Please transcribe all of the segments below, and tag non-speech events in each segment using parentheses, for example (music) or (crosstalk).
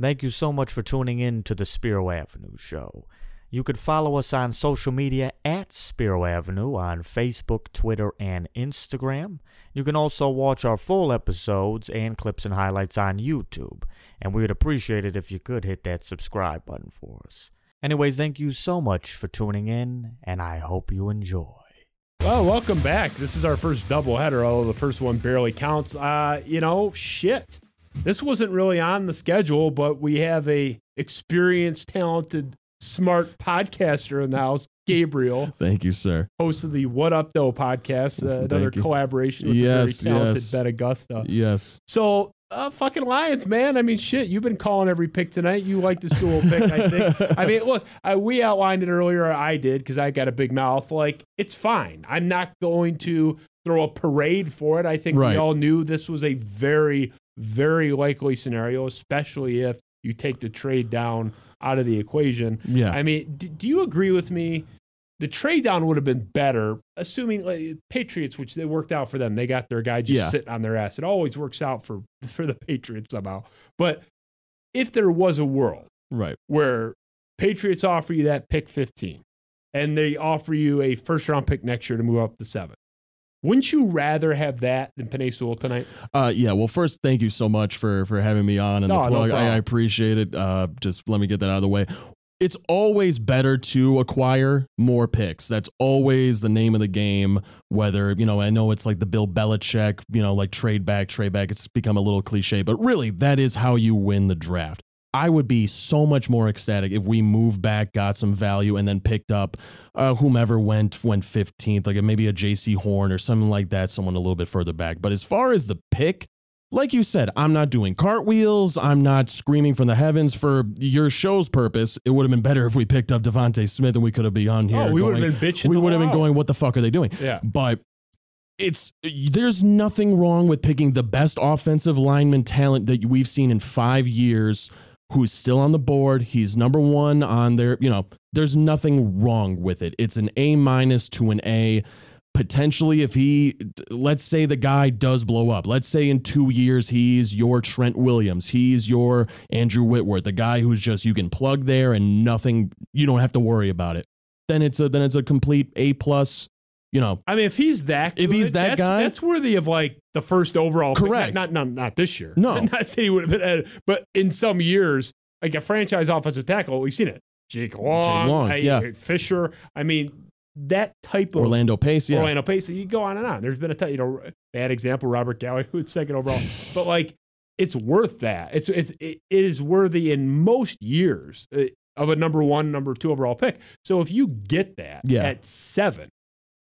Thank you so much for tuning in to the Spiro Avenue Show. You could follow us on social media at Spiro Avenue on Facebook, Twitter, and Instagram. You can also watch our full episodes and clips and highlights on YouTube. And we would appreciate it if you could hit that subscribe button for us. Anyways, thank you so much for tuning in, and I hope you enjoy. Well, welcome back. This is our first doubleheader, although the first one barely counts. Uh, you know, shit. This wasn't really on the schedule, but we have a experienced, talented, smart podcaster in the house, Gabriel, (laughs) Thank you, sir. host of the What Up Doe podcast, uh, (laughs) another you. collaboration with Yes, the very talented yes. Ben Augusta. Yes. So, uh, fucking Lions, man. I mean, shit. You've been calling every pick tonight. You like the Sewell pick, I think. I mean, look, I, we outlined it earlier. I did because I got a big mouth. Like, it's fine. I'm not going to throw a parade for it. I think we all knew this was a very, very likely scenario, especially if you take the trade down out of the equation. Yeah. I mean, d- do you agree with me? The trade down would have been better, assuming like, Patriots, which they worked out for them. They got their guy just Yeah. sitting on their ass. It always works out for (laughs) for the Patriots somehow. But if there was a world right. where Patriots offer you that pick 15 and they offer you a first round pick next year to move up to seven, wouldn't you rather have that than Penei Sewell tonight? Uh, yeah. Well, first, thank you so much for for having me on and No, the no plug. I. I appreciate it. Uh, just let me get that out of the way. It's always better to acquire more picks. That's always the name of the game. Whether you know, I know it's like the Bill Belichick, you know, like trade back, trade back. It's become a little cliche, but really, that is how you win the draft. I would be so much more ecstatic if we moved back, got some value, and then picked up uh, whomever went went 15th, like maybe a Jaycee Horn or something like that, someone a little bit further back. But as far as the pick, like you said, I'm not doing cartwheels. I'm not screaming from the heavens for your show's purpose. It would have been better if we picked up DeVonta Smith and we could have been on here. Oh, we would have been bitching. we would have been going, what the fuck are they doing? Yeah. But it's there's nothing wrong with picking the best offensive lineman talent that we've seen in five years who's still on the board. He's number one on there. You know, there's nothing wrong with it. It's an A minus to an A. Potentially, if he, let's say the guy does blow up, let's say in two years he's your Trent Williams, he's your Andrew Whitworth, the guy who's just you can plug there and nothing, you don't have to worry about it. Then it's a then it's a complete A plus. You know, I mean, if he's that, If he's that that's, guy- that's worthy of like the first overall. pick. Correct. Not, not, not, not this year. No. (laughs) not saying he would have been, uh, but in some years, like a franchise offensive tackle, we've seen it. Jake Long, Long, I- yeah. Fisher. I mean, that type of Orlando Pace, yeah. Orlando Pace. You go on and on. There's been a t- you know bad example, Robert Gallery, who's second overall, (sighs) but like it's worth that. It's it's it is worthy in most years uh, of a number one, number two overall pick. So if you get that Yeah. at seven,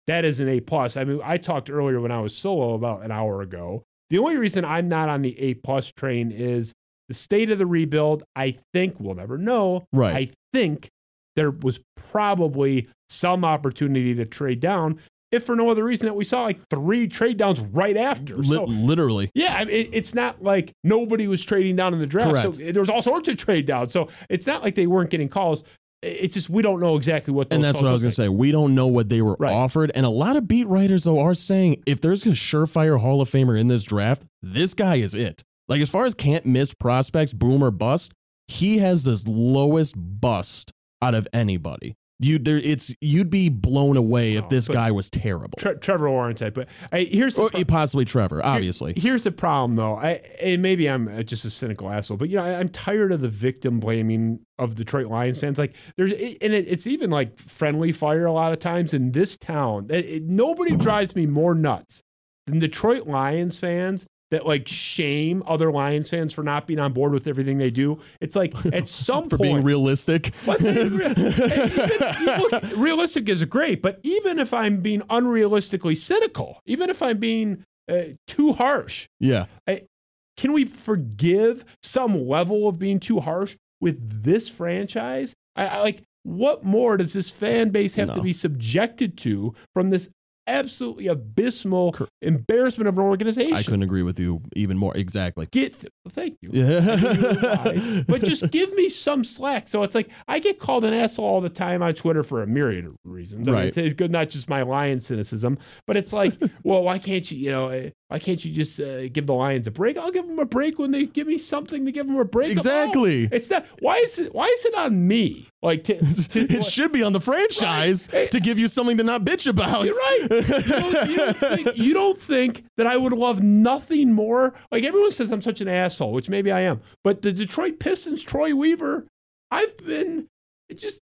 that is an A plus. I mean, I talked earlier when I was solo about an hour ago. The only reason I'm not on the A plus train is the state of the rebuild. I think we'll never know. Right. I think there was probably some opportunity to trade down, if for no other reason that we saw like three trade downs right after. So, literally. yeah, I mean, it, it's not like nobody was trading down in the draft. Correct. So there was all sorts of trade downs. So it's not like they weren't getting calls. It's just we don't know exactly what. Those And that's what I was going to say. We don't know what they were Right. offered. And a lot of beat writers, though, are saying if there's a surefire Hall of Famer in this draft, this guy is it. Like, as far as can't miss prospects, boom or bust, he has the lowest bust out of anybody. You there, it's you'd be blown away if Oh, this guy was terrible. Tre- Trevor Lawrence. But I, here's or pro- possibly Trevor, obviously. Here's the problem, though. I and maybe I'm uh, just a cynical asshole, but you know, I, I'm tired of the victim blaming of Detroit Lions fans. Like there's, and it, it's even like friendly fire a lot of times in this town. It- it- nobody drives me more nuts than Detroit Lions fans that like shame other Lions fans for not being on board with everything they do. It's like (laughs) at some for point, being realistic. (laughs) Even- realistic is great, but even if I'm being unrealistically cynical, even if I'm being uh, too harsh, yeah. I, can we forgive some level of being too harsh with this franchise? I, I like what more does this fan base have to be subjected to from this absolutely abysmal Cor- embarrassment of an organization? I couldn't agree with you even more. Exactly. Get th- thank you. Yeah. (laughs) but just give me some slack. So it's like I get called an asshole all the time on Twitter for a myriad of reasons. I mean, Right. it's, it's good, not just my lion cynicism, but it's like, (laughs) well, why can't you, you know, eh, Why can't you just uh, give the Lions a break? I'll give them a break when they give me something to give them a break. about. Exactly. It's not. Why is it? Why is it on me? Like to, (laughs) to it should be on the franchise Right. to give you something to not bitch about. You're right. You don't, you, don't (laughs) think, you don't think that I would love nothing more? Like everyone says, I'm such an asshole, which maybe I am. But the Detroit Pistons, Troy Weaver, I've been just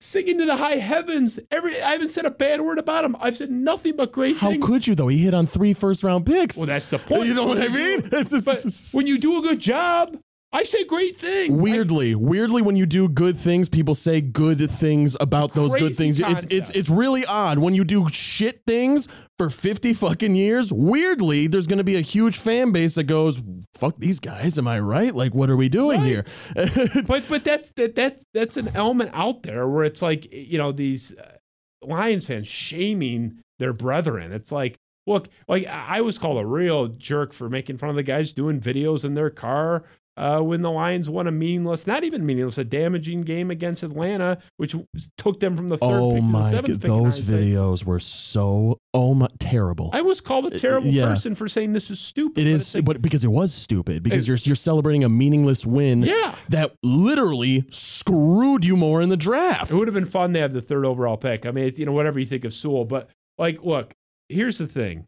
singing to the high heavens. Every I haven't said a bad word about him. I've said nothing but great How things. could you though? He hit on three first round picks. Well, that's the point. you know what I mean? But (laughs) when you do a good job, I say great things. I- Weirdly, weirdly, when you do good things, people say good things about those good things. It's it's it's really odd when you do shit things for fifty fucking years. Weirdly, there's going to be a huge fan base that goes, "Fuck these guys." Am I right? Like, what are we doing here? (laughs) but but that's that that's that's an element out there where it's like you know these uh, Lions fans shaming their brethren. It's like look, like I was called a real jerk for making fun of the guys doing videos in their car. Uh, when the Lions won a meaningless, not even meaningless, a damaging game against Atlanta, which took them from the third oh pick to the seventh god, those videos were so oh my terrible. I was called a terrible yeah. person for saying this is stupid. It is, like, but because it was stupid. Because you're you're celebrating a meaningless win yeah. that literally screwed you more in the draft. It would have been fun to have the third overall pick. I mean, it's, you know, whatever you think of Sewell, but like, look, here's the thing: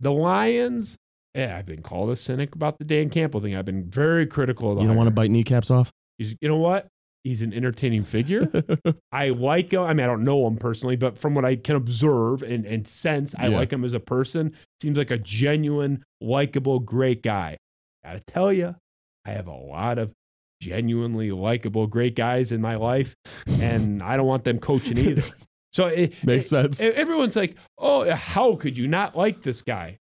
the Lions. Yeah, I've been called a cynic about the Dan Campbell thing. I've been very critical of the. You don't want to bite kneecaps off. He's, you know what? He's an entertaining figure. (laughs) I like him. I mean, I don't know him personally, but from what I can observe and, and sense, I Yeah. like him as a person. Seems like a genuine, likable, great guy. Gotta tell you, I have a lot of genuinely likable, great guys in my life, and I don't want them coaching either. (laughs) So it Makes it- sense. Everyone's like, "Oh, how could you not like this guy?"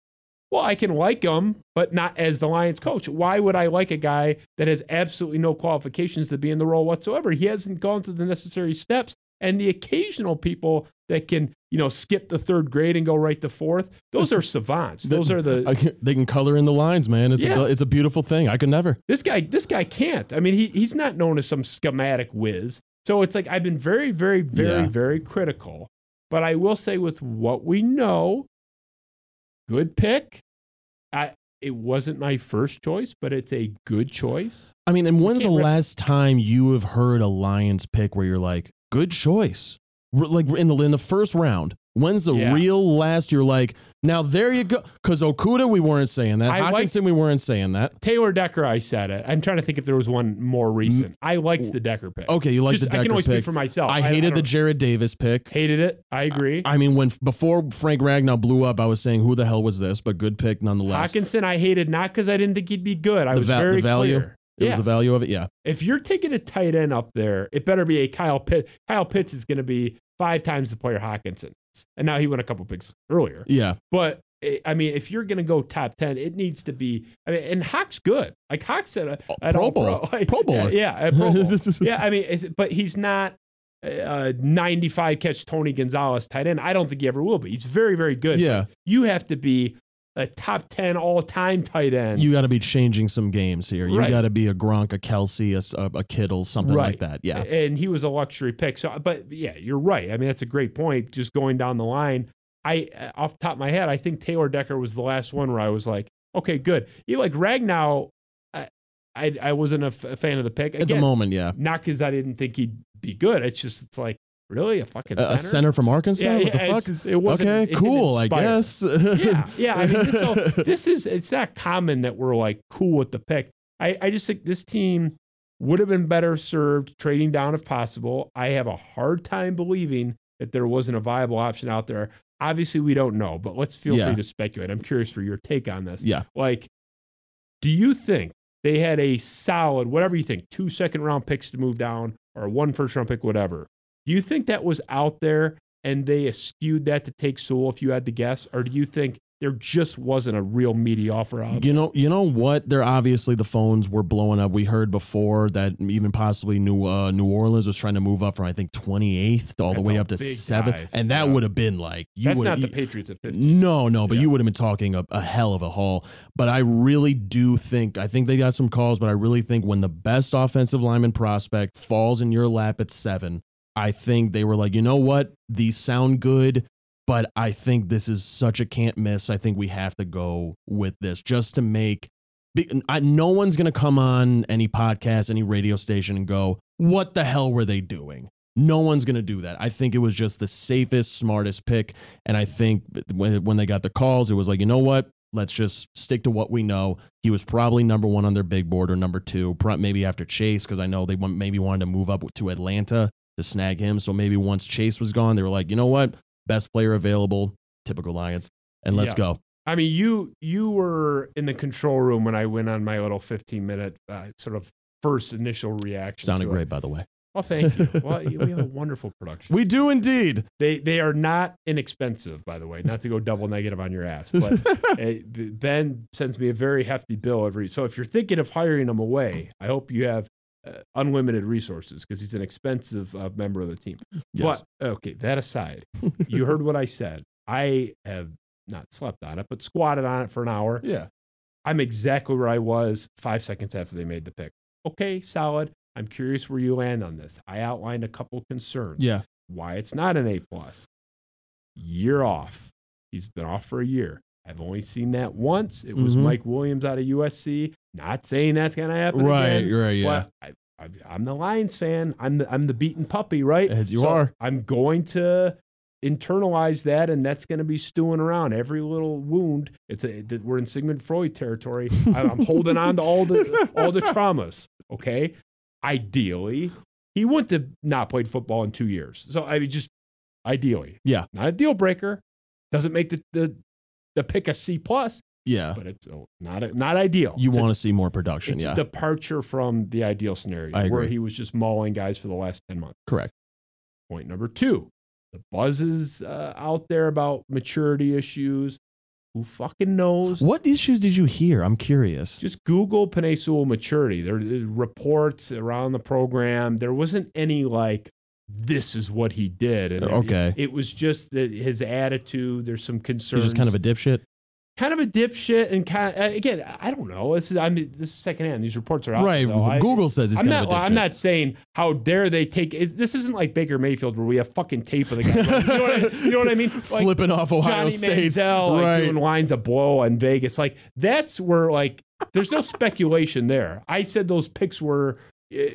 Well, I can like him, but not as the Lions coach. Why would I like a guy that has absolutely no qualifications to be in the role whatsoever? He hasn't gone through the necessary steps. And the occasional people that can, you know, skip the third grade and go right to fourth, those are (laughs) savants. Those are the I can- they can color in the lines, man. It's Yeah. a, it's a beautiful thing. I could never. this guy this guy can't i mean he, he's not known as some schematic whiz so it's like i've been very very very Yeah. very critical but i will say with what we know good pick i it wasn't my first choice but it's a good choice I mean, and when's the re- last time you have heard a Lions pick where you're like, good choice? Like in the in the first round. When's the Yeah. real last? You're like, now there you go. Because Okudah, we weren't saying that. I liked- we weren't saying that. taylor decker i said it i'm trying to think if there was one more recent i liked the decker pick Okay, you like Just- the Decker pick. i can Decker only speak pick. for myself I hated the Jarrad Davis pick. hated it i agree I mean, when before Frank Ragnow blew up, I was saying, "Who the hell was this?" But good pick nonetheless. hockenson i hated not because i didn't think he'd be good i The was va- the very value? clear It yeah. was the value of it. Yeah, if you're taking a tight end up there, it better be a Kyle Pitts. Kyle Pitts is going to be five times the player Hockenson. And now he went a couple picks earlier. yeah. But eh, I mean, if you're going to go top 10, it needs to be, I mean, and Hawk's good. Like Hawk's said, a, at Pro Bowl. Like, (laughs) Pro Bowler. Yeah, yeah, Pro Bowl. (laughs) yeah, I mean, is it, but he's not a 95 catch Tony Gonzalez tight end. I don't think he ever will be. He's very, very good. Yeah. You have to be a top 10 all time tight end. You got to be changing some games here. You Right. got to be a Gronk, a Kelce, a Kittle, something like that. Yeah. and he was a luxury pick. So, but yeah, you're right. I mean, that's a great point. Just going down the line, I uh, off the top of my head, I think Taylor Decker was the last one where I was like, okay, good. You like Ragnow, I, I I wasn't a, f- a fan of the pick At the moment, yeah. Not because I didn't think he'd be good. It's just it's like really a fucking center. a center from Arkansas? Yeah, what yeah, the fuck? just- it wasn't- okay, didn't cool. I guess. (laughs) yeah, yeah. I mean, this, so this is it's not common that we're like cool with the pick. I, I just think this team would have been better served trading down if possible. I have a hard time believing that there wasn't a viable option out there. Obviously, we don't know, but let's feel Yeah. free to speculate. I'm curious for your take on this. yeah. Like, do you think they had a solid, whatever you think, two second round picks to move down or one first round pick, whatever? Do you think that was out there and they eschewed that to take Sewell if you had to guess? Or do you think there just wasn't a real meaty offer out? You know, you know what? They're obviously the phones were blowing up. We heard before that even possibly New uh, New Orleans was trying to move up from I think 28th all That's the way up to seventh, dive. and that Yeah. would have been like you That's not the Patriots at 15. No, no, but Yeah. you would have been talking a, a hell of a haul. But I really do think I think they got some calls, but I really think when the best offensive lineman prospect falls in your lap at seven, I think they were like, you know what? These sound good. but I think this is such a can't miss. I think we have to go with this just to make. I, no one's going to come on any podcast, any radio station and go, what the hell were they doing? No one's going to do that. I think it was just the safest, smartest pick. And I think when, when they got the calls, it was like, you know what? Let's just stick to what we know. He was probably number one on their big board or number two, maybe after Chase, because I know they maybe wanted to move up to Atlanta to snag him. So maybe once Chase was gone, they were like, you know what? Best player available, typical Lions, and let's Yeah. go. I mean, you you were in the control room when I went on my little 15 minute uh, sort of first initial reaction. Sounded to it. great, by the way. Well, thank you. (laughs) Well, we have a wonderful production. We do indeed. They they are not inexpensive, by the way. Not to go double negative on your ass, but uh, (laughs) Ben sends me a very hefty bill every. So if you're thinking of hiring them away, I hope you have uh, unlimited resources because he's an expensive uh, member of the team. Yes. But okay, that aside, (laughs) you heard what I said. I have not slept on it, but squatted on it for an hour. yeah. I'm exactly where I was five seconds after they made the pick. Okay, solid. I'm curious where you land on this. I outlined a couple concerns. Yeah. Why it's not an A plus. Year off. He's been off for a year. I've only seen that once. It was Mhm. Mike Williams out of USC. Not saying that's gonna happen Right. again. Right. Yeah. But I, I'm the Lions fan. I'm the I'm the beaten puppy, right? As you So are. I'm going to internalize that, and that's going to be stewing around every little wound. It's a, that we're in Sigmund Freud territory. I'm, I'm holding on to all the all the traumas. Okay, ideally, he wouldn't have not played football in two years. So I mean, just ideally, Yeah. not a deal breaker. Doesn't make the the, the pick a C plus, Yeah. but it's oh, not a, not ideal. You want to see more production. it's Yeah. a departure from the ideal scenario where he was just mauling guys for the last 10 months. Correct. Point number two the buzz is uh, out there about maturity issues. Who fucking knows? What issues did you hear? I'm curious. Just Google Penei maturity. There are reports around the program. There wasn't any like, this is what he did. And it- Okay. It, was just that his attitude. There's some concerns. He's just kind of a dipshit. kind of a dipshit and kind of, uh, again, I don't know. This is I mean, this is secondhand. These reports are out. Right. though. I- Google says he's I'm kind not. of a dipshit. I'm not saying how dare they take. It, this isn't like Baker Mayfield where we have fucking tape of the guy. you, know what I, you know what I mean? (laughs) Like Flipping off Ohio State. Like, right. doing lines of blow in Vegas. Like that's where like there's no speculation there. I said those picks were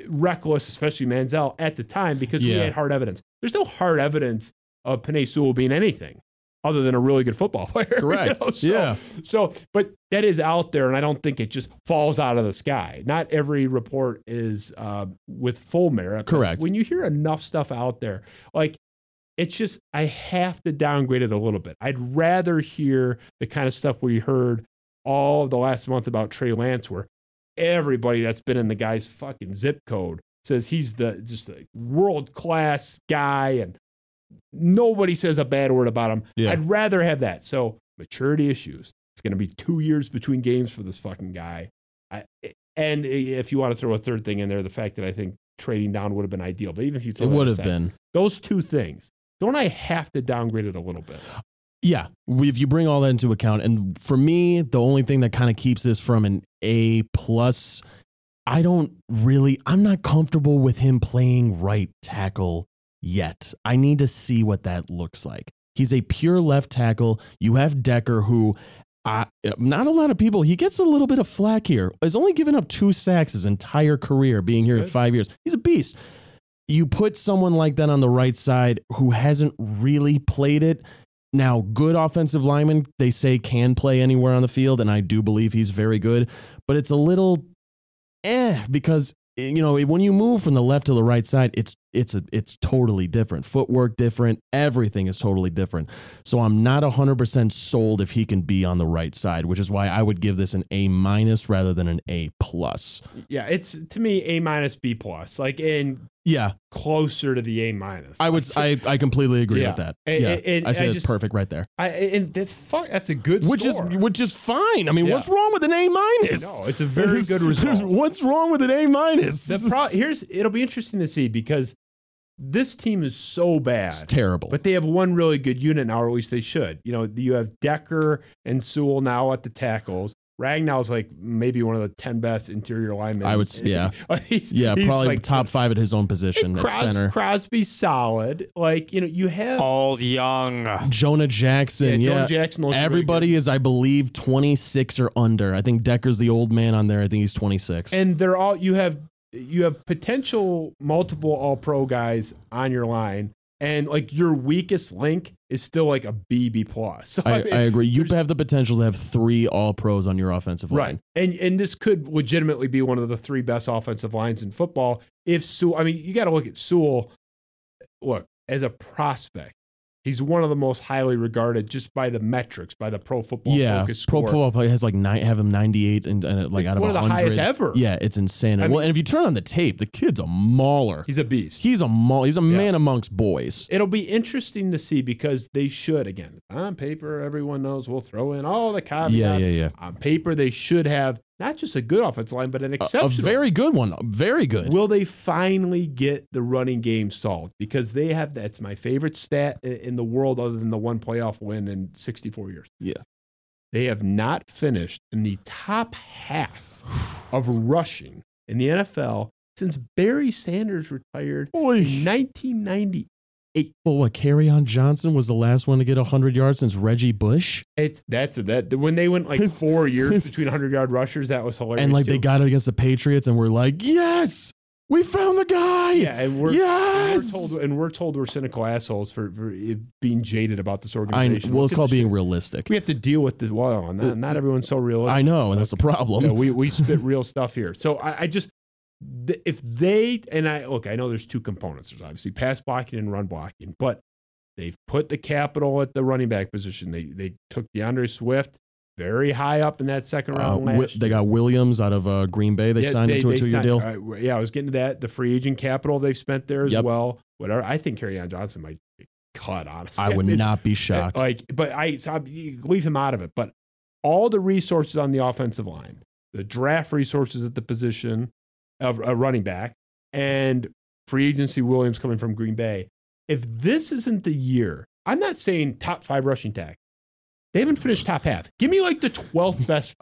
reckless, especially Manziel at the time because we had hard evidence. There's no hard evidence of Penei Sewell being anything other than a really good football (laughs) player. you Correct. know? So- Yeah. so, but that is out there, and I don't think it just falls out of the sky. Not every report is uh, with full merit. Correct. When you hear enough stuff out there, like it's just, I have to downgrade it a little bit. I'd rather hear the kind of stuff we heard all of the last month about Trey Lance, where everybody that's been in the guy's fucking zip code says he's the just a world class guy, and nobody says a bad word about him. Yeah. I'd rather have that. So maturity issues. It's going to be two years between games for this fucking guy. I, and if you want to throw a third thing in there, the fact that I think trading down would have been ideal. But even if you throw It would have been. those two things. Don't I have to downgrade it a little bit? Yeah, if you bring all that into account, and for me, the only thing that kind of keeps this from an A plus, I don't really, I'm not comfortable with him playing right tackle yet. I need to see what that looks like. He's a pure left tackle. You have Decker, who, uh, not a lot of people, he gets a little bit of flack here. Has only given up two sacks his entire career, being here in good. five years. He's a beast. You put someone like that on the right side who hasn't really played it. Now, good offensive linemen, they say can play anywhere on the field, and I do believe he's very good, but it's a little eh because you know when you move from the left to the right side, it's it's a it's totally different. Footwork different, everything is totally different. So I'm not 100% sold if he can be on the right side, which is why I would give this an A minus rather than an A plus. Yeah, it's to me A minus B plus, like in Yeah, closer to the A minus. I would I I completely agree Yeah. with that. And- yeah, and I say it's perfect right there. I, and that's fuck. That's a good. Which score. is which is fine. I mean, Yeah. what's wrong with an A minus? No, it's a very (laughs) good result. what's wrong with an A minus? Pro- here's it'll be interesting to see because this team is so bad. it's terrible. But they have one really good unit now, or at least they should. You know, you have Decker and Sewell now at the tackles. Ragnow's like maybe one of the ten best interior linemen. I would s- (laughs) yeah. (laughs) he's, Yeah, he's probably like top five at his own position at Cros- center. Crosby's solid. Like you know, you have All young. Jonah Jackson, yeah, yeah. Jonah Jackson. looks really Everybody is, I believe, 26 or under. I think Decker's the old man on there. I think he's 26. and they're all you have. You have potential multiple All Pro guys on your line, and like your weakest link is still like a BB plus. (laughs) So, I, mean, I agree. You have the potential to have three all pros on your offensive line. Right. And and this could legitimately be one of the three best offensive lines in football. If Sewell, I mean, you got to look at Sewell. Look, as a prospect, he's one of the most highly regarded just by the metrics, by the Pro Football Yeah, Focus Pro. Football Play has like nine, have him 98 and, and like out of one of the 100. highest ever. Yeah, it's insane. Well, mean- and if you turn on the tape, the kid's a mauler. He's a beast. He's a maul. He's a man amongst boys. It'll be interesting to see because they should again on paper. Everyone knows we'll throw in all the caveats. Yeah, yeah, yeah. On paper, they should have not just a good offensive line, but an A, a very good one. Very good. Will they finally get the running game solved? Because they have that's my favorite stat in the world, other than the one playoff win in 64 years. Yeah. They have not finished in the top half of rushing in the NFL since Barry Sanders retired Oy. in 1990. Well, what? Kerryon Johnson was the last one to get 100 yards since Reggie Bush. It's that's that when they went like His- four years his- between 100 yard rushers, that was hilarious. and like they got it against the Patriots, and we're like, yes, we found the guy. yeah, and we're, yes. and we're told and we're told we're cynical assholes for, for being jaded about this I, organization. well, Look it's called being shit. realistic. We have to deal with the well. Not, not uh, everyone's so realistic. I know, and that's the problem. Yeah, we we spit (laughs) real stuff here. So I, I just if they and I look, I know there's two components. There's obviously pass blocking and run blocking, but they've put the capital at the running back position. They they took D'Andre Swift very high up in that second Uh, round. Last they got Williams out of uh, Green Bay. They Yeah, signed him to a two-year deal. uh, yeah, I was getting to that. The free agent capital they've spent there as Yep. well. Whatever. I think Kerryon Johnson might cut. Honestly, I would mean, not be shocked. like, but I, so I leave him out of it. But all the resources on the offensive line, the draft resources at the position of a running back, and free agency Williams coming from Green Bay. If this isn't the year, I'm not saying top five rushing tag. They haven't finished top half. Give me like the 12th best.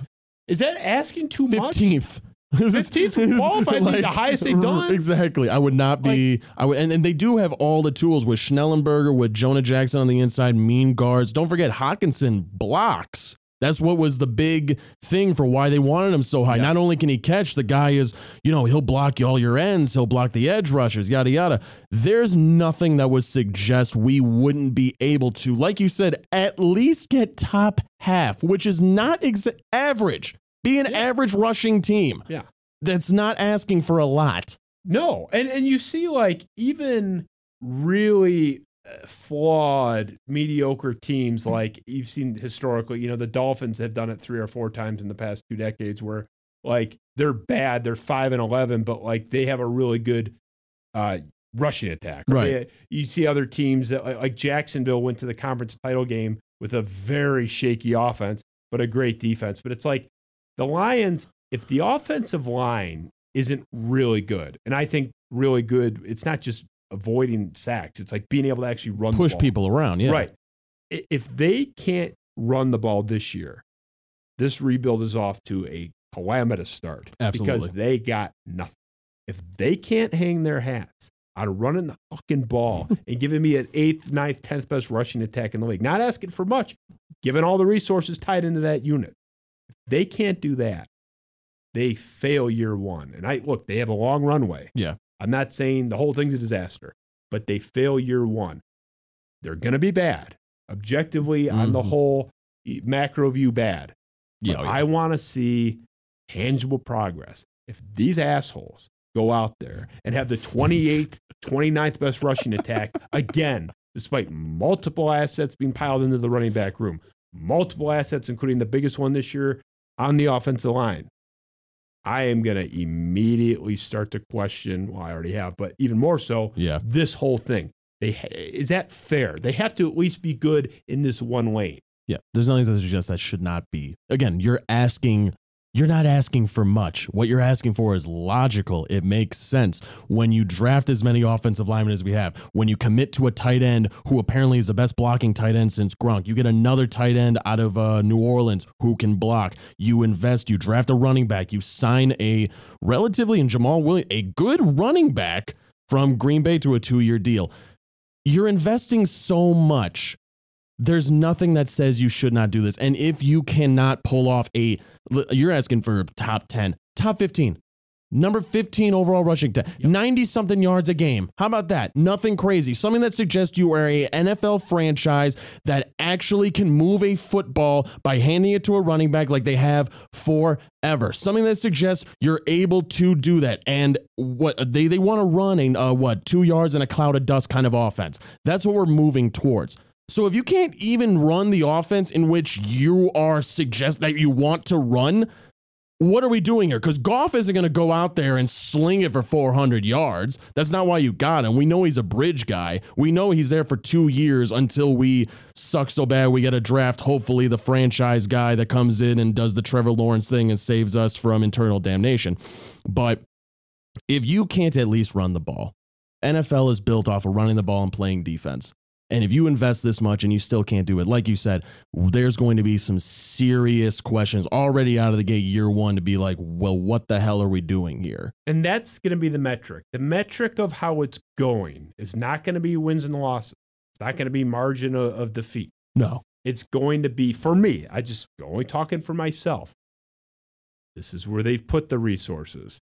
Is that asking too much? Fifteenth. 15th would qualify, I the (laughs) highest they've done. Exactly. I would not be. I would, and, and they do have all the tools with Schnellenberger, with Jonah Jackson on the inside, mean guards. Don't forget Hockenson blocks. That's what was the big thing for why they wanted him so high. Yeah. Not only can he catch, the guy is, you know, he'll block all your ends, he'll block the edge rushers, yada yada. There's nothing that would suggest we wouldn't be able to, like you said, at least get top half, which is not exa- average. Be an Yeah. average rushing team. Yeah. That's not asking for a lot. No, and and you see like even really flawed mediocre teams like you've seen historically, you know, the Dolphins have done it 3 or 4 times in the past 2 decades where like they're bad, they're 5 and 11 but like they have a really good uh rushing attack. Right. They- You see other teams that like Jacksonville went to the conference title game with a very shaky offense but a great defense, but it's like the Lions if the offensive line isn't really good. And I think really good, it's not just avoiding sacks, it's like being able to actually run Push the ball. people around. Yeah. Right. If they can't run the ball this year, this rebuild is off to a calamitous start Absolutely, because they got nothing. If they can't hang their hats on running the fucking ball (laughs) and giving me an eighth, ninth, tenth best rushing attack in the league, not asking for much, given all the resources tied into that unit, if they can't do that, they fail year one. And I look, they have a long runway. Yeah. I'm not saying the whole thing's a disaster, but they fail year one. They're going to be bad. Objectively, on the Mhm. whole, macro view, bad. Yeah. oh, yeah. I want to see tangible progress. If these assholes go out there and have the 28th, 29th (laughs) best rushing attack again, despite multiple assets being piled into the running back room, multiple assets, including the biggest one this year on the offensive line, I am going to immediately start to question. Well, I already have, but even more so, yeah. this whole thing. They is that fair? They have to at least be good in this one lane. Yeah. There's nothing that suggests that should not be. Again, you're asking you're not asking for much. What you're asking for is logical. It makes sense. When you draft as many offensive linemen as we have, when you commit to a tight end who apparently is the best blocking tight end since Gronk, you get another tight end out of uh, New Orleans who can block. You invest, you draft a running back, you sign a relatively, in Jamaal Williams, a good running back from Green Bay to a two year deal. You're investing so much. There's nothing that says you should not do this. And if you cannot pull off a, you're asking for top 10, top 15, number 15 overall rushing, 90 something yards a game. How about that? Nothing crazy. Something that suggests you are a NFL franchise that actually can move a football by handing it to a running back like they have forever. Something that suggests you're able to do that. And what they, they want to run a, uh, what, two yards in a cloud of dust kind of offense. That's what we're moving towards. So if you can't even run the offense in which you are suggest that you want to run, what are we doing here? Because Goff isn't going to go out there and sling it for 400 yards. That's not why you got him. We know he's a bridge guy. We know he's there for two years until we suck so bad we got to draft, hopefully, the franchise guy that comes in and does the Trevor Lawrence thing and saves us from internal damnation. But if you can't at least run the ball, NFL is built off of running the ball and playing defense. And if you invest this much and you still can't do it, like you said, there's going to be some serious questions already out of the gate year one to be like, well, what the hell are we doing here? And that's going to be the metric. The metric of how it's going is not going to be wins and losses. It's not going to be margin of, of defeat. No. It's going to be, for me, I just only talking for myself. This is where they've put the resources.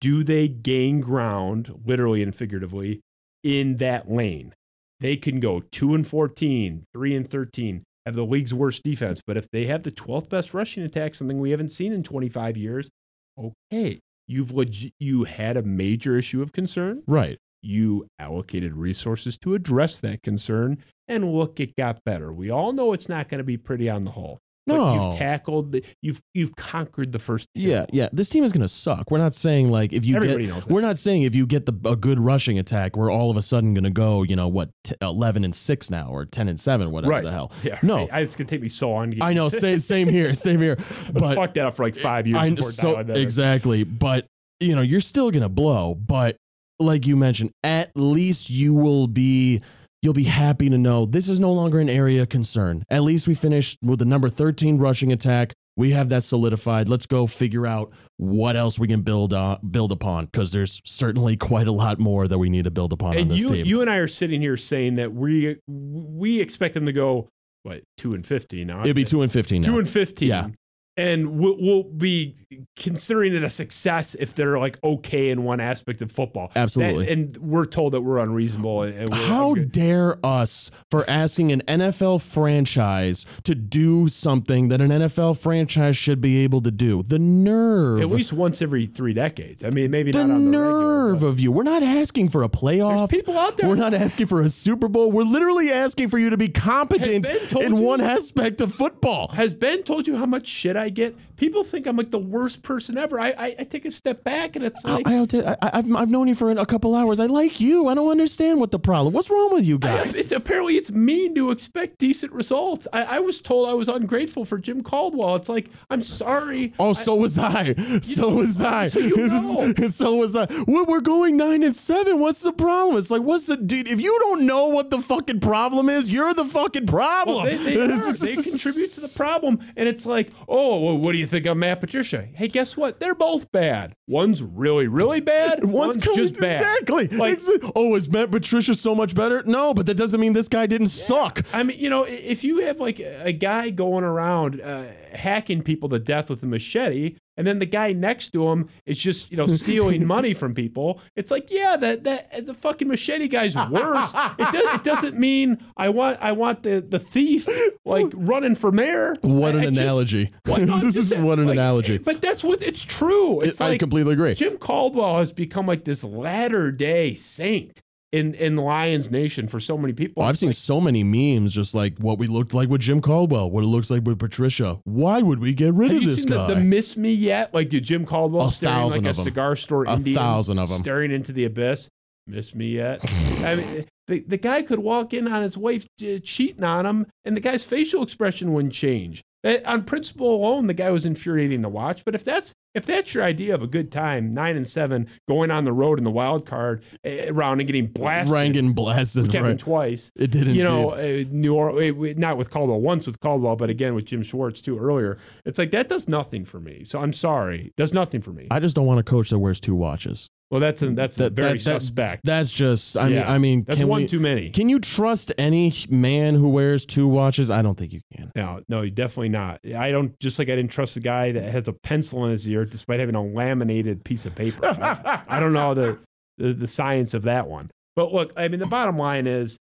Do they gain ground, literally and figuratively, in that lane? They can go 2 and 14, 3 and 13, have the league's worst defense. But if they have the 12th best rushing attack, something we haven't seen in 25 years, okay, you've leg- you had a major issue of concern. Right. You allocated resources to address that concern, and look, it got better. We all know it's not going to be pretty on the whole. But No. you've tackled, the, you've you've conquered the first. Yeah, yeah. This team is going to suck. We're not saying like if you Everybody get we're not saying if you get the a good rushing attack, we're all of a sudden going to go, you know, what t- 11 and 6 now or 10 and 7, whatever right. the hell. Yeah, No. right. I, it's gonna take me so long. To get I know, same, same here, same here. (laughs) But But fuck that up for like five years I before so dialing that in. exactly, but you know, you're still going to blow, but like you mentioned, at least you will be you'll be happy to know this is no longer an area of concern. At least we finished with the number 13 rushing attack. We have that solidified. Let's go figure out what else we can build on, build upon because there's certainly quite a lot more that we need to build upon on And this you, team. you and I are sitting here saying that we we expect them to go what two and fifteen now. It'd be 2 and 15 now. two and fifteen. Yeah. And we'll, we'll be considering it a success if they're like okay in one aspect of football. Absolutely. That- and we're told that we're unreasonable. And, and we're, How dare us for asking an NFL franchise to do something that an NFL franchise should be able to do? The nerve. at least once every three decades. I mean, maybe the not on the nerve regular, of you. We're not asking for a playoff. There's people out there- We're not asking for a Super Bowl. We're literally asking for you to be competent Has Ben told in you? one aspect of football. Has Ben told you how much shit I get? People think I'm like the worst person ever. I I, I take a step back and it's like I, I, I, I've, I've known you for a couple hours. I like you. I don't understand what the problem. What's wrong with you I- guys? it's, apparently it's mean to expect decent results. I, I was told I was ungrateful for Jim Caldwell. It's like I'm sorry. Oh, so was I. So was I. so you know. (laughs) so was I. Well, we're going nine and seven. What's the problem? It's like, what's the dude? If you don't know what the fucking problem is, you're the fucking problem. Well, they, they, (laughs) they (laughs) contribute to the problem, and it's like, oh, well, what do you think of Matt Patricia? Hey, guess what? They're both bad. One's really, really bad. (laughs) One's, coming- just bad. Exactly. Like, oh, is Matt Patricia so much better? No, but that doesn't mean this guy didn't suck. I mean, you know, if you have like a guy going around uh, hacking people to death with a machete, and then the guy next to him is just you know stealing (laughs) money from people, it's like, yeah, that that the fucking machete guy's worse. it, does, it doesn't mean I want I want the the thief like running for mayor. What I- an I just- analogy. (laughs) What- (laughs) this is just- what an like, analogy. But that's what it's true. It's I like completely agree. Jim Caldwell has become like this latter day saint in in Lions Nation for so many people. I've seen like, so many memes just like what we looked like with Jim Caldwell, what it looks like with Patricia. Why would we get rid of this seen the, guy? the "Miss Me Yet"? Like Jim Caldwell A staring like a of 'em. cigar store A Indian, thousand of 'em. staring into the abyss. Miss me yet? I mean, the, the guy could walk in on his wife uh, cheating on him, and the guy's facial expression wouldn't change. Eh, On principle alone, the guy was infuriating to watch. But if that's if that's your idea of a good time, nine and seven, going on the road in the wild card eh, round and getting blasted, Ryan blasted. which happened Right. twice. It didn't, You know, uh, New Orleans, not with Caldwell, once with Caldwell, but again with Jim Schwartz too earlier. It's like that does nothing for me. So I'm sorry, does nothing for me. I just don't want a coach that wears two watches. Well, that's a, that's a That- very that- that- suspect. That's just. I mean. I mean. that's can one we, too many. Can you trust any man who wears two watches? I don't think you can. No, no, you definitely not. I don't. Just like I didn't trust the guy that has a pencil in his ear, despite having a laminated piece of paper. I, (laughs) I don't know the, the the science of that one. But look, I mean, the bottom line is,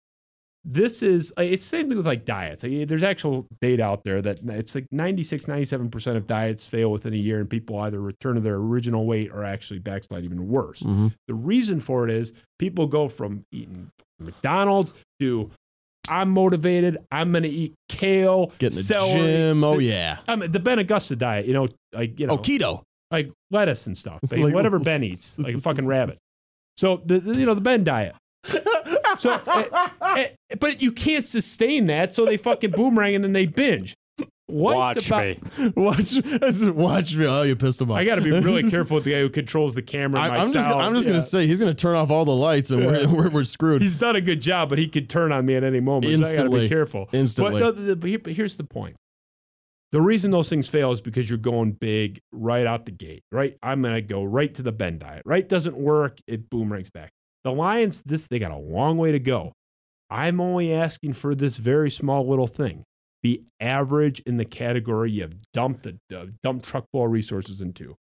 this is it's the same thing with like diets. Like, there's actual data out there that it's like 96, 97 percent of diets fail within a year, and people either return to their original weight or actually backslide even worse. Mhm. The reason for it is people go from eating McDonald's to I'm motivated. I'm going to eat kale, Get in the celery, gym. Oh the- yeah. I mean, the Ben Augusta diet, you know, like you know, Oh keto. like lettuce and stuff, like, (laughs) Like- whatever Ben eats, like a (laughs) fucking rabbit. So the, the- you know the Ben diet. (laughs) So, eh, eh, but you can't sustain that, so they fucking boomerang and then they binge. What's Watch about? me. (laughs) watch. Watch me. Oh, you pissed him off. I got to be really careful with the guy who controls the camera. And I, am just. I'm just Yeah. gonna say he's gonna turn off all the lights and we're, we're we're screwed. He's done a good job, but he could turn on me at any moment. So I got to be careful. Instantly. But, no, the- but but here's the point. The reason those things fail is because you're going big right out the gate, right? I'm going to go right to the Ben diet, right? Doesn't work. It boomerangs back. The Lions, this, they got a long way to go. I'm only asking for this very small little thing. Be average in the category you have dumped a, a dump truck full resources into.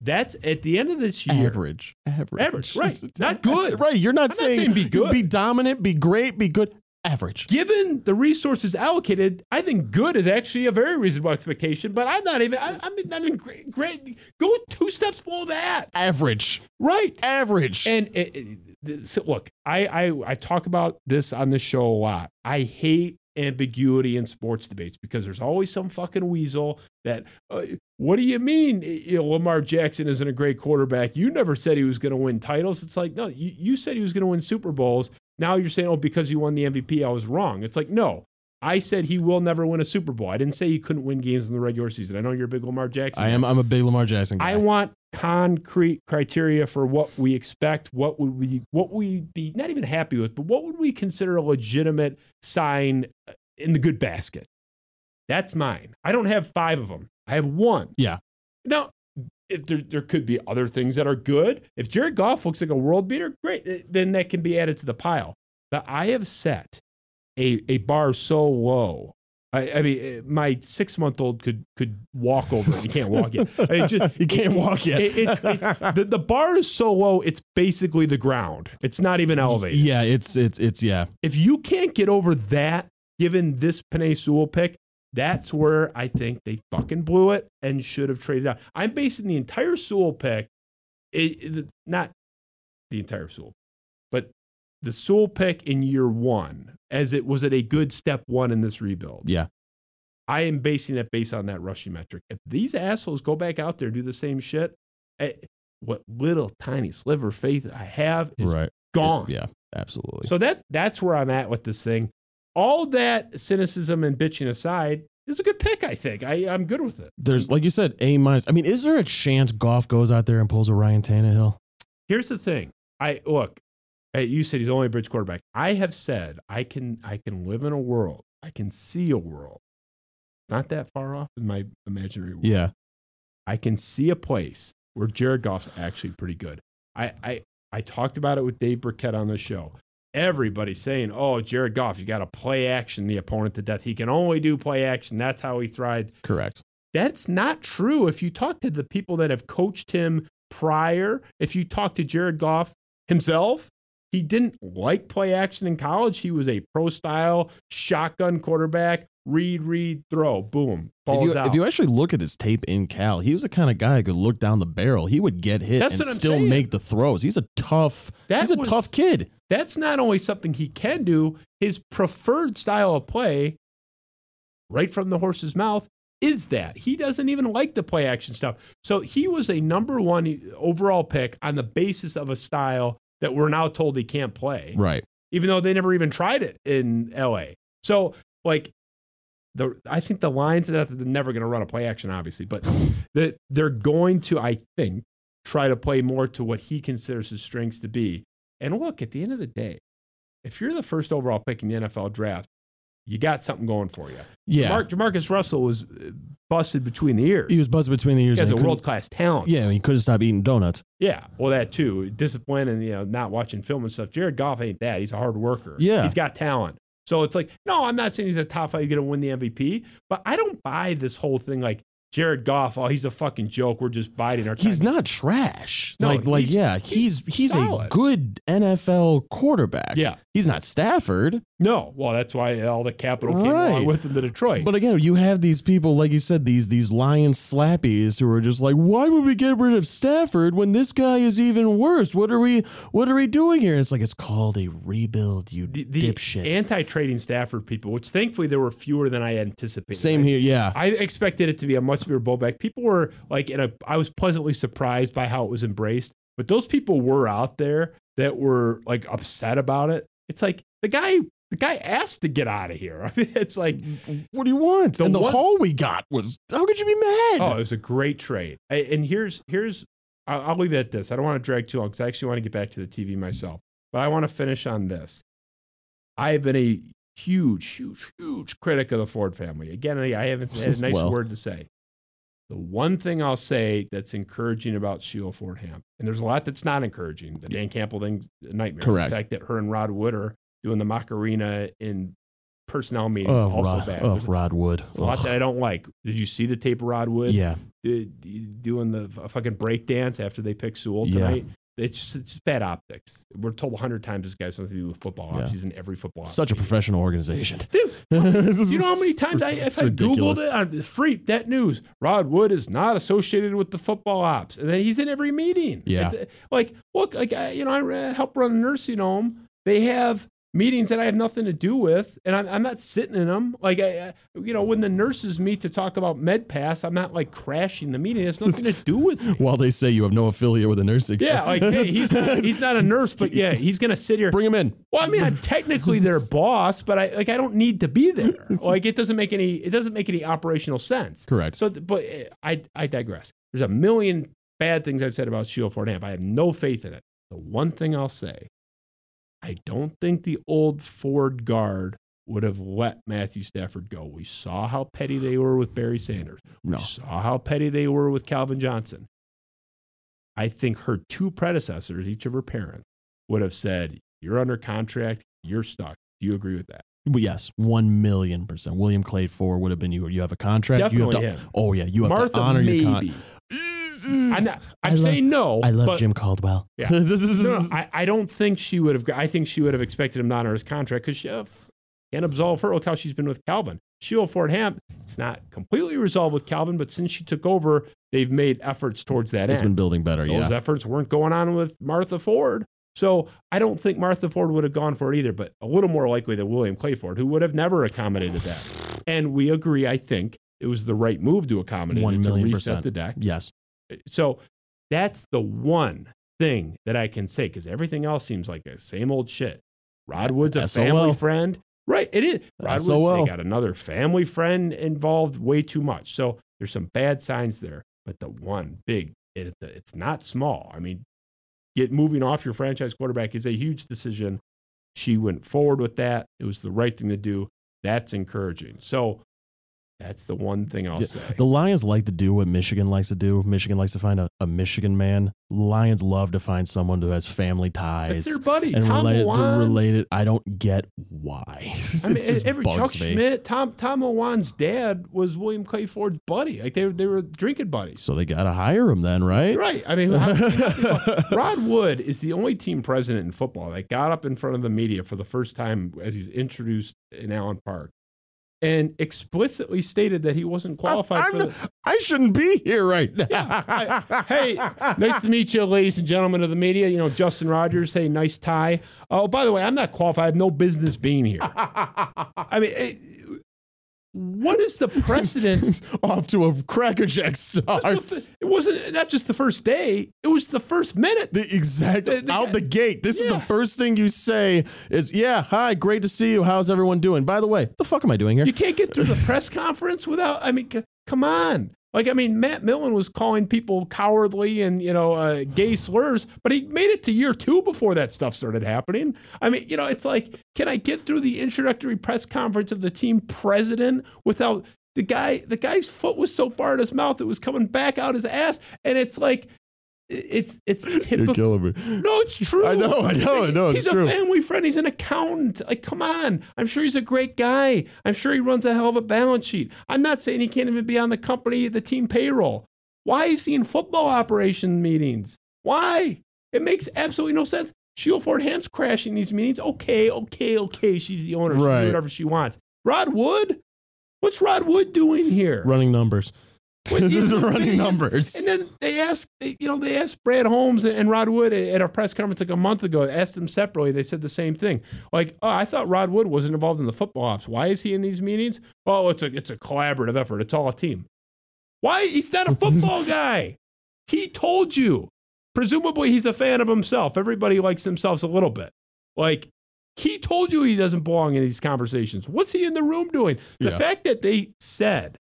That's at the end of this year. average. Average. Average, right. (laughs) Not good. Right. You're not, not saying, saying be good. Be dominant. Be great. Be good. Average. given the resources allocated, I think good is actually a very reasonable expectation. But I'm not even. I, I'm not even great. Great. Go two steps below that. Average. Right. Average. And it, it- th- so look, I, I I talk about this on the show a lot. I hate ambiguity in sports debates because there's always some fucking weasel that. Uh, what do you mean eh, you know, Lamar Jackson isn't a great quarterback? You never said he was going to win titles. It's like no, you, you said he was going to win Super Bowls. Now you're saying oh because he won the MVP I was wrong. It's like no. I said he will never win a Super Bowl. I didn't say he couldn't win games in the regular season. I know you're a big Lamar Jackson. I am. I'm a big Lamar Jackson guy. I want concrete criteria for what we expect, what would we what we be not even happy with, but what would we consider a legitimate sign uh, in the good basket? That's mine. I don't have five of them. I have one. Yeah. Now, if there, there could be other things that are good. If Jared Goff looks like a world beater, great. eh, Then that can be added to the pile. But I have set a, a bar so low. I, I mean, eh, my six month old could could walk over it. He can't walk yet. I mean, just- (laughs) He can't it- walk yet. it- it's- (laughs) the, the bar is so low, it's basically the ground. It's not even elevated. Yeah. It's it's it's yeah. If you can't get over that, given this Penei Sewell pick, that's where I think they fucking blew it and should have traded out. I'm basing the entire Sewell pick, it, it- not the entire Sewell, but the Sewell pick in year one, as it was it a good step one in this rebuild. Yeah. I am basing it based on that rushing metric. If these assholes go back out there and do the same shit, eh, what little tiny sliver of faith I have is right. gone. Yeah. Absolutely. So that that's where I'm at with this thing. All that cynicism and bitching aside, it's a good pick. I think I I'm good with it. There's like you said, A minus. I mean, is there a chance Goff goes out there and pulls a Ryan Tannehill? Here's the thing. I look. Hey, you said he's only a bridge quarterback. I have said I can I can live in a world. I can see a world, not that far off in my imaginary world. Yeah. I can see a place where Jared Goff's actually pretty good. I I, I talked about it with Dave Birkett on the show. Everybody's saying, "Oh, Jared Goff, you got to play action the opponent to death. He can only do play action. That's how he thrived." Correct. That's not true. If you talk to the people that have coached him prior, if you talk to Jared Goff himself, he didn't like play action in college. He was a pro style shotgun quarterback. Read, read, throw, boom, If balls you, out. if you actually look at his tape in Cal, he was the kind of guy who could look down the barrel. He would get hit That's and what I'm still saying. make the throws. He's a tough. That he's a was- tough kid. that's not only something he can do, his preferred style of play, right from the horse's mouth, is that. He doesn't even like the play action stuff. So he was a number one overall pick on the basis of a style that we're now told he can't play, Right. even though they never even tried it in LA. So, like, the I think the Lions they're never going to run a play action, obviously, but that they're going to, I think, try to play more to what he considers his strengths to be. And look, at the end of the day, if you're the first overall pick in the NFL draft, you got something going for you. Yeah. Mark JaMarcus Russell was uh, busted between the ears. he was buzzed between the ears. He has a world class talent. Yeah, he couldn't stop eating donuts. Yeah, well, that too. Discipline and you know not watching film and stuff. Jared Goff ain't that. He's a hard worker. Yeah. he's got talent. So it's like, no, I'm not saying he's a top five going to win the MVP, but I don't buy this whole thing like Jared Goff. Oh, he's a fucking joke. We're just biding our time. He's not trash. No, like, like, yeah, he's he's he's, a good NFL quarterback. Yeah, he's not Stafford. no. Well, that's why all the capital came Right. along with him to Detroit. But again, you have these people, like you said, these these lion slappies who are just like, why would we get rid of Stafford when this guy is even worse? What are we what are we doing here? And it's like it's called a rebuild, you the, the dipshit. anti-trading Stafford people, which thankfully there were fewer than I anticipated. Same here, yeah. I expected it to be a much bigger blowback. People were like, in a, I was pleasantly surprised by how it was embraced. But those people were out there that were like upset about it. It's like the guy, the guy asked to get out of here. (laughs) I mean, it's like, What do you want? The and the one- haul we got was how could you be mad? oh, it was a great trade. I- And here's, here's, I'll, I'll leave it at this. I don't want to drag too long because I actually want to get back to the TV myself. But I want to finish on this. I have been a huge, huge, huge critic of the Ford family. Again, I I haven't (laughs) had a nice Well. word to say. The one thing I'll say that's encouraging about Sheila Ford Hamp, and there's a lot that's not encouraging. The Dan Campbell thing's a nightmare. Correct. The fact that her and Rod Wood are doing the Macarena in personnel meetings oh, also Rod, bad. oh, There's Rod Wood. a lot Ugh. that I don't like. Did you see the tape of Rod Wood yeah. do- doing the fucking break dance after they pick Sewell Yeah. It's just, it's just bad optics. We're told a hundred times this guy has something to do with football ops. Yeah. He's in every football ops Such a professional organization. Dude, (laughs) you know how many times I, if I ridiculous. Googled it on freak, that news, Rod Wood is not associated with the football ops. And then he's in every meeting. Yeah. It's, like, look, like, you know, I help run a nursing home. They have meetings that I have nothing to do with, and I'm, I'm not sitting in them. Like, I, you know, when the nurses meet to talk about med pass, I'm not like crashing the meeting. It's nothing to do with me. While they say you have no affiliate with a nursing. Yeah, like, hey, (laughs) he's not, he's not a nurse, but yeah, he's going to sit here. Bring him in. Well, I mean, I'm technically their (laughs) boss, but I like I don't need to be there. (laughs) Like it doesn't make any it doesn't make any operational sense. Correct. So, but uh, I I digress. There's a million bad things I've said about Sheila Ford Hamp. I have no faith in it. The one thing I'll say, I don't think the old Ford guard would have let Matthew Stafford go. We saw how petty they were with Barry Sanders. No. We saw how petty they were with Calvin Johnson. I think her two predecessors, each of her parents, would have said, You're under contract, you're stuck. Do you agree with that? Well, yes, one million percent. William Clay Ford would have been you. You have a contract. Definitely you have to, him. Oh yeah, you have Martha, to honor your contract. I'm, not, I I'm love- saying no. I love but- Jim Caldwell. Yeah. (laughs) No, no, I, I don't think she would have. I think she would have expected him to honor his contract because she uh, can't absolve her. Look how she's been with Calvin. Sheila Ford Hamp, it's not completely resolved with Calvin, but since she took over, they've made efforts towards that it's end. been building better. Those yeah. Those efforts weren't going on with Martha Ford. So I don't think Martha Ford would have gone for it either, but a little more likely than William Clay Ford, who would have never accommodated that. And we agree, I think it was the right move to accommodate One it, to million reset percent. the deck. Yes. So that's the one thing that I can say because everything else seems like the same old shit. Rod Wood's a SOL. family friend. Right, it is. Rod Wood, SOL. they got another family friend involved way too much. So there's some bad signs there. But the one big, it, it's not small. I mean, get moving off your franchise quarterback is a huge decision. She went forward with that. It was the right thing to do. That's encouraging. So that's the one thing I'll Yeah, say. The Lions like to do what Michigan likes to do. Michigan likes to find a, a Michigan man. Lions love to find someone who has family ties. That's their buddy, and Tom related, related. I don't get why. (laughs) I mean, every Chuck me. Schmidt, Tom Tom Lewand's dad was William Clay Ford's buddy. Like they were, they were drinking buddies. So they got to hire him then, right? Right. I mean, (laughs) Rod Wood is the only team president in football that got up in front of the media for the first time as he's introduced in Allen Park and explicitly stated that he wasn't qualified I'm for the. I shouldn't be here right (laughs) now. I- hey, nice to meet you, ladies and gentlemen of the media. You know, Justin Rogers, hey, nice tie. Oh, by the way, I'm not qualified. I have no business being here. (laughs) I mean, it, what is the precedent? (laughs) Off to a crackerjack start. it wasn't not just the first day; it was the first minute. The exact The- the out the gate. This is the first thing you say is, "Yeah, hi, great to see you. How's everyone doing?" By the way, the fuck am I doing here? You can't get through the press conference without. I mean, c- come on. Like, I mean, Matt Millen was calling people cowardly and you know uh, gay slurs, but he made it to year two before that stuff started happening. I mean, you know, it's like, can I get through the introductory press conference of the team president without the guy? The guy's foot was so far in his mouth it was coming back out his ass, and it's like, it's it's (laughs) You're killing me. No, it's true. I know, I know, I know, it's He's true. a family friend. He's an accountant. Like, come on. I'm sure he's a great guy. I'm sure he runs a hell of a balance sheet. I'm not saying he can't even be on the company, the team payroll. Why is he in football operation meetings? Why? It makes absolutely no sense. Sheila Ford Hamp's crashing these meetings. Okay, okay, okay. She's the owner. She can do whatever she wants. Rod Wood? What's Rod Wood doing here? Running numbers. (laughs) You know, Running numbers. And then they asked, you know, they asked Brad Holmes and Rod Wood at a press conference like a month ago. Asked them separately. They said the same thing. Like, oh, I thought Rod Wood wasn't involved in the football ops. Why is he in these meetings? Oh, it's a it's a collaborative effort. It's all a team. Why? He's not a football (laughs) guy. He told you. Presumably, he's a fan of himself. Everybody likes themselves a little bit. Like, he told you he doesn't belong in these conversations. What's he in the room doing? The Yeah. fact that they said,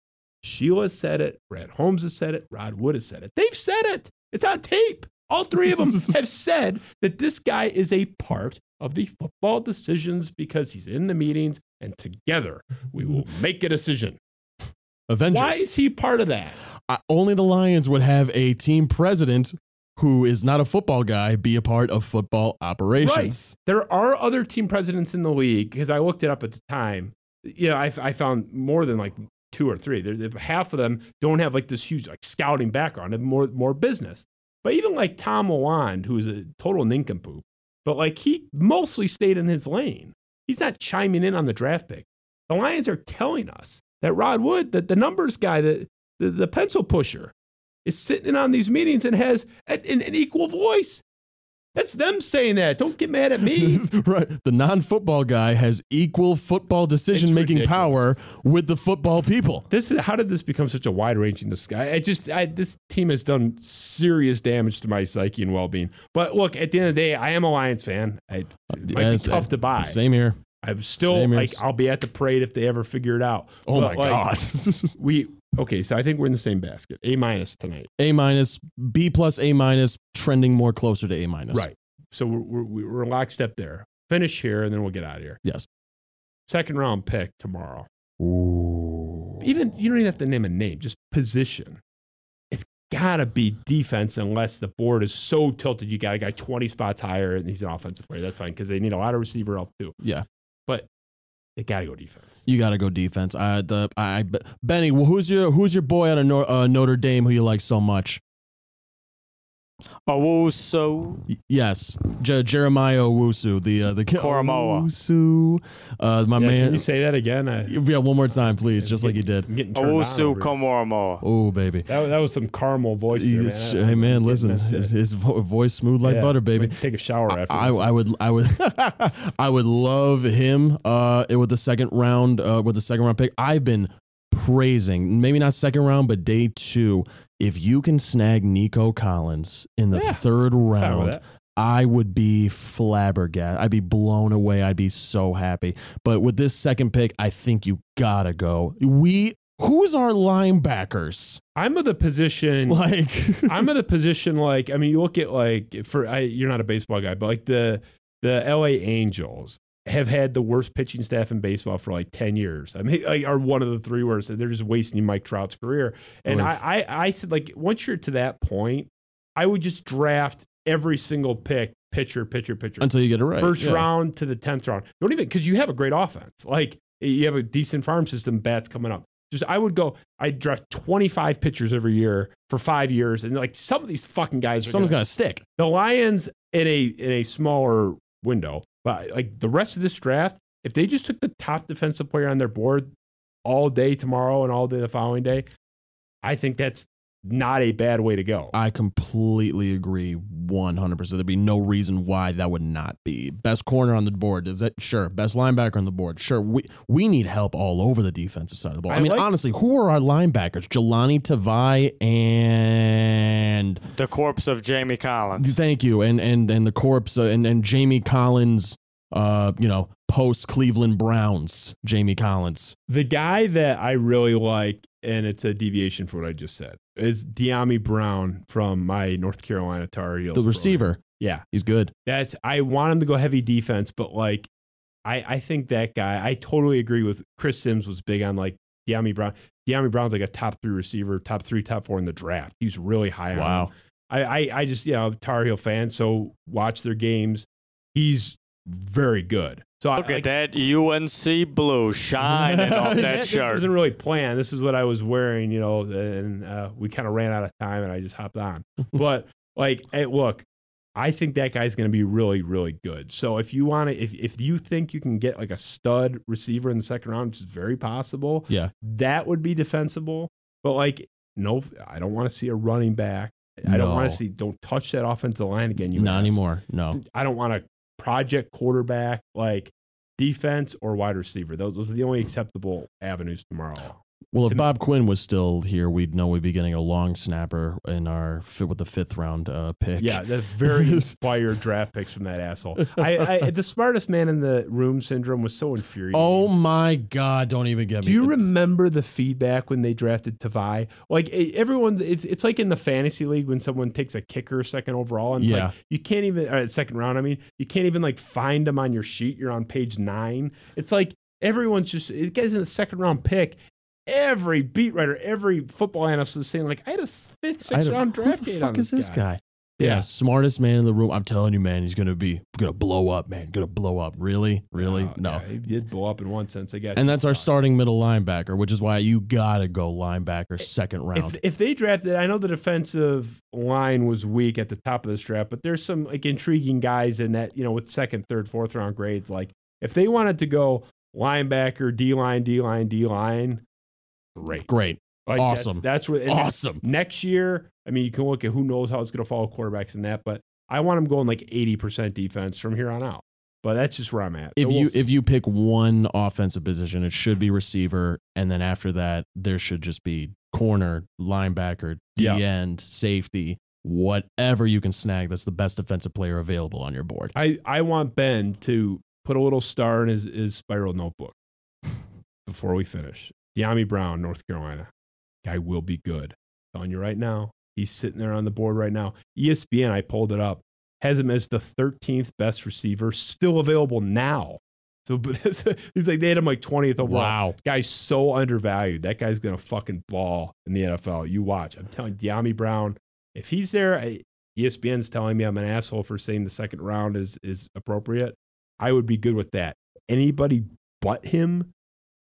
Sheila said it, Brad Holmes has said it, Rod Wood has said it. They've said it. It's on tape. All three of them (laughs) have said that this guy is a part of the football decisions because he's in the meetings and together we will make a decision. Avengers. Why is he part of that? I- only the Lions would have a team president who is not a football guy be a part of football operations. There are other team presidents in the league because I looked it up at the time. You know, I, I found more than like two or three. There- half of them don't have like this huge like scouting background and more more business. But even like Tom Lewand, who is a total nincompoop, but like he mostly stayed in his lane. He's not chiming in on the draft pick. The Lions are telling us that Rod Wood, that the numbers guy, the, the the pencil pusher, is sitting in on these meetings and has an an equal voice. That's them saying that. Don't get mad at me. (laughs) right. The non football guy has equal football decision making power with the football people. This is how did this become such a wide ranging discussion? I just I, this team has done serious damage to my psyche and well being. But look, at the end of the day, I am a Lions fan. I, it might Yeah, be tough to uh, buy. Same here. I'm still Same like I'll be at the parade if they ever figure it out. Oh But, my like, God. (laughs) We okay, so I think we're in the same basket. A minus tonight. A minus, B plus, A minus, trending more closer to A minus. Right. So we're, we're we're lockstep there. Finish here and then we'll get out of here. Yes. Second round pick tomorrow. Ooh. even you don't even have to name a name, just position. It's gotta be defense unless the board is so tilted. You got a guy 20 spots higher and he's an offensive player. That's fine because they need a lot of receiver help too. Yeah. But they gotta go defense. You got to go defense. I, the, I, Benny, who's your who's your boy out of uh, Notre Dame who you like so much? Owusu. Y- Yes, Je- Jeremiah Owusu, the uh, the Koramoah. Owusu, uh, my Yeah, man. Can you say that again? I, yeah, one more time, please, just like you did. I'm getting turned on Owusu over. Koramoah. Oh, baby. that, that was some caramel voice. There, Yes, man. hey man, listen, his, his voice smooth like Yeah, butter, baby. Take a shower after. I, this. I would I would (laughs) I would love him uh with the second round uh with the second round pick. I've been praising maybe not second round but day 2 if you can snag Nico Collins in the Yeah, third round. I would be flabbergasted. I'd be blown away. I'd be so happy. But with this second pick, I think you gotta go. We who's our linebackers? I'm of the position. (laughs) Like I'm in a position like I mean, you look at like for I, you're not a baseball guy, but like the the LA Angels have had the worst pitching staff in baseball for like ten years. I mean, like, are one of the three worst. They're just wasting Mike Trout's career. And I, I I said like once you're to that point, I would just draft every single pick, pitcher, pitcher, pitcher. until you get it right. First Yeah. round to the tenth round. Don't even because you have a great offense. Like you have a decent farm system. Bats coming up. Just I would go. I draft twenty five pitchers every year for five years, and like some of these fucking guys. Are Someone's gonna, got to stick. the Lions in a in a smaller window, but like the rest of this draft, if they just took the top defensive player on their board all day tomorrow and all day the following day, I think that's not a bad way to go. I completely agree 100%. There'd be no reason why that would not be. Best corner on the board. Is that sure? Best linebacker on the board. Sure. We we need help all over the defensive side of the ball. I, I mean, like- honestly, who are our linebackers? Jahlani Tavai and The corpse of Jamie Collins. thank you. And and and the corpse uh, and and Jamie Collins uh, you know, post Cleveland Browns, Jamie Collins. The guy that I really like, and it's a deviation from what I just said, is Dyami Brown from my North Carolina Tar Heels. The program. receiver. Yeah, He's good. that's I want him to go heavy defense, but like I I think that guy. I totally agree with Chris Simms was big on like Dyami Brown. Dyami Brown's like a top three receiver, top three, top four in the draft. He's really high on. Wow. I I, I just you know Tar Heel fan, so watch their games. He's very good. So Look I, at that UNC blue shining (laughs) off that this shirt. wasn't really planned. This is what I was wearing, you know, and uh, we kind of ran out of time, and I just hopped on. (laughs) but like, hey, look, I think that guy's going to be really, really good. So if you want to, if if you think you can get like a stud receiver in the second round, which is very possible, Yeah. that would be defensible. But like, no, I don't want to see a running back. I don't want to see. Don't touch that offensive line again. You Not anymore. No. I don't want a project quarterback like defense or wide receiver. Those, those are the only acceptable avenues tomorrow. Well, if Bob Quinn was still here, we'd know we'd be getting a long snapper in our fit with the fifth round uh, pick. Yeah, that's very (laughs) inspired draft picks from that asshole. I, I (laughs) the smartest man in the room syndrome was so infuriating. Oh my God! Don't even get Do me. Do you remember the feedback when they drafted Tavai? Like everyone, it's it's like in the fantasy league when someone takes a kicker second overall, and it's Yeah. like you can't even uh, second round. I mean, you can't even like find them on your sheet. You're on page nine. It's like everyone's just it guy's in the second round pick. Every beat writer, every football analyst is saying like, I had a fifth, sixth round who draft the grade fuck on is this guy. guy? Yeah. Yeah. smartest man in the room. I'm telling you, man, he's gonna be gonna blow up, man. Gonna blow up. Really, really? Oh, no. yeah, he did blow up in one sense, I guess. And that's our starting middle linebacker, which is why you gotta go linebacker second round. If, if they drafted, I know the defensive line was weak at the top of this draft, but there's some like intriguing guys in that, you know, with second, third, fourth round grades. Like if they wanted to go linebacker, D line, D line, D line, great. Great, Like, Awesome. That's, what awesome. next year. I mean, you can look at who knows how it's going to follow quarterbacks in that, but I want them going like 80% defense from here on out. But that's just where I'm at. If So we'll you see. if you pick one offensive position, it should be receiver, and then after that, there should just be corner, linebacker, D Yeah. end, safety, whatever you can snag. That's the best defensive player available on your board. I, I want Ben to put a little star in his, his spiral notebook before we finish. Dyami Brown, North Carolina. Guy will be good. telling you right now. He's sitting there on the board right now. ESPN, I pulled it up, has him as the 13th best receiver, still available now. So (laughs) but he's like, they had him like 20th overall. Wow. Guy's so undervalued. That guy's going to fucking ball in the NFL. You watch. I'm telling Dyami Brown, if he's there, I, ESPN's telling me I'm an asshole for saying the second round is is appropriate. I would be good with that. Anybody but him,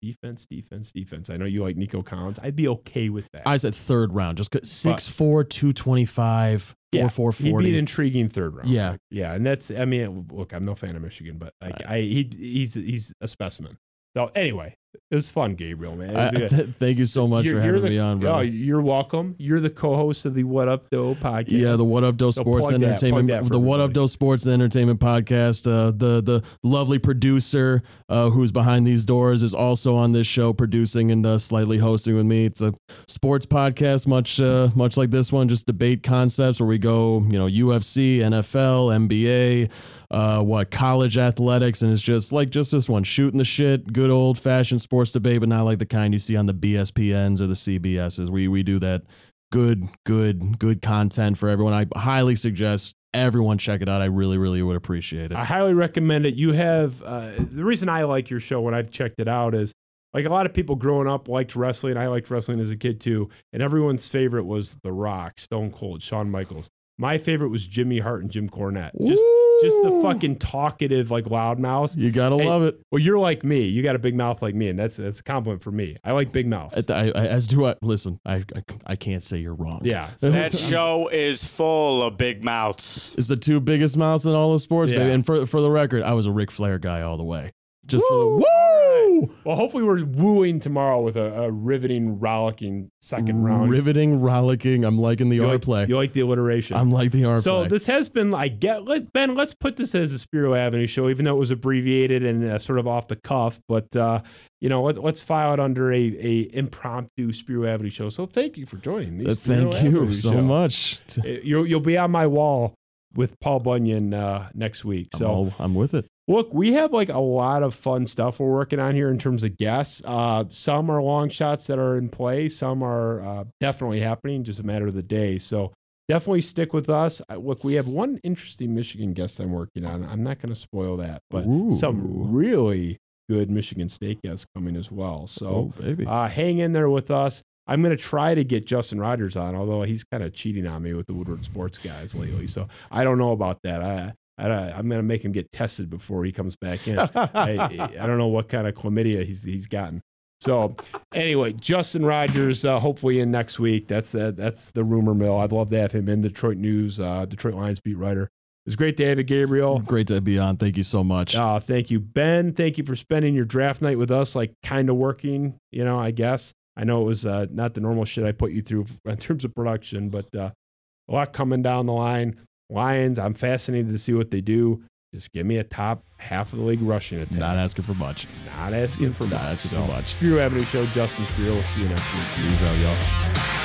defense, defense, defense. I know you like Nico Collins. I'd be okay with that. I said third round, just 'cause 6'4", 225, Yeah, 4'4", He'd be 40. an intriguing third round. Yeah. Like, yeah, and that's. I mean, look, I'm no fan of Michigan, but like, I he he's he's a specimen. So anyway, it was fun, Gabriel, man. I- (laughs) th- thank you so much You're- for having the- me on, Oh, bro. you're welcome. You're the co-host of the What Up Doe podcast. Yeah, the What Up Doe So Sports that, Entertainment, that the What Up. Doe Sports and Entertainment podcast. Uh, the the lovely producer uh, who's behind these doors is also on this show, producing and uh, slightly hosting with me. It's a sports podcast, much uh, much like this one, just debate concepts where we go, you know, UFC, NFL, NBA, uh, what college athletics, and it's just like just this one, shooting the shit, good old fashioned sports debate, but not like the kind you see on the BSPNs or the CBSs. We we do that good, good, good content for everyone. I highly suggest everyone check it out. I really, really would appreciate it. I highly recommend it. You have uh, the reason I like your show when I've checked it out is like a lot of people growing up liked wrestling. I liked wrestling as a kid too, and everyone's favorite was The Rock, Stone Cold, Shawn Michaels. My favorite was Jimmy Hart and Jim Cornette. Just just the fucking talkative like loudmouths. You gotta Hey, love it. Well, you're like me. You got a big mouth like me, and that's that's a compliment for me. I like big mouths. I, I, as do I. Listen, I, I, I can't say you're wrong. yeah. (laughs) That show is full of big mouths. It's the two biggest mouths in all of sports, baby. And for for the record, I was a Ric Flair guy all the way. Just for the Woo! Woo. Well, hopefully we're wooing tomorrow with a, a riveting, rollicking second round. Riveting, rollicking. I'm liking the you art like, play. You like the alliteration. I'm like the art play. so play. this has been I get let, Ben. Let's put this as a Spiro Avenue show, even though it was abbreviated and uh, sort of off the cuff. But uh, you know, let, us file it under a, a impromptu Spiro Avenue show. So thank you for joining me. Uh, thank you so much. Uh, You'll you'll be on my wall with Paul Bunyan uh, next week. I'm, So all- I'm with it. Look, we have like a lot of fun stuff we're working on here in terms of guests. Uh, some are long shots that are in play. Some are uh, definitely happening, just a matter of the day. So definitely stick with us. Look, we have one interesting Michigan guest I'm working on. I'm not going to spoil that, but Ooh. some really good Michigan State guests coming as well. So oh, baby. uh, hang in there with us. I'm going to try to get Justin Rogers on, although he's kind of cheating on me with the Woodward Sports guys lately. So I don't know about that. I, I I'm going to make him get tested before he comes back in. I, (laughs) I don't know what kind of chlamydia he's he's gotten. So anyway, Justin Rogers uh, hopefully in next week. That's the that's the rumor mill. I'd love to have him in Detroit news, uh, Detroit Lions beat writer. It's great to have you, Gabriel. Great to be on. Thank you so much. Uh, thank you, Ben. Thank you for spending your draft night with us, like kind of working, you know, I guess. I know it was uh, not the normal shit I put you through (laughs) in terms of production, but uh, a lot coming down the line. Lions, I'm fascinated to see what they do. Just give me a top half of the league rushing attack. Not asking for much. Not asking for Not much. asking for much. Spiro Avenue Show, Justin Spiro. We'll see you next week. Peace out, y'all.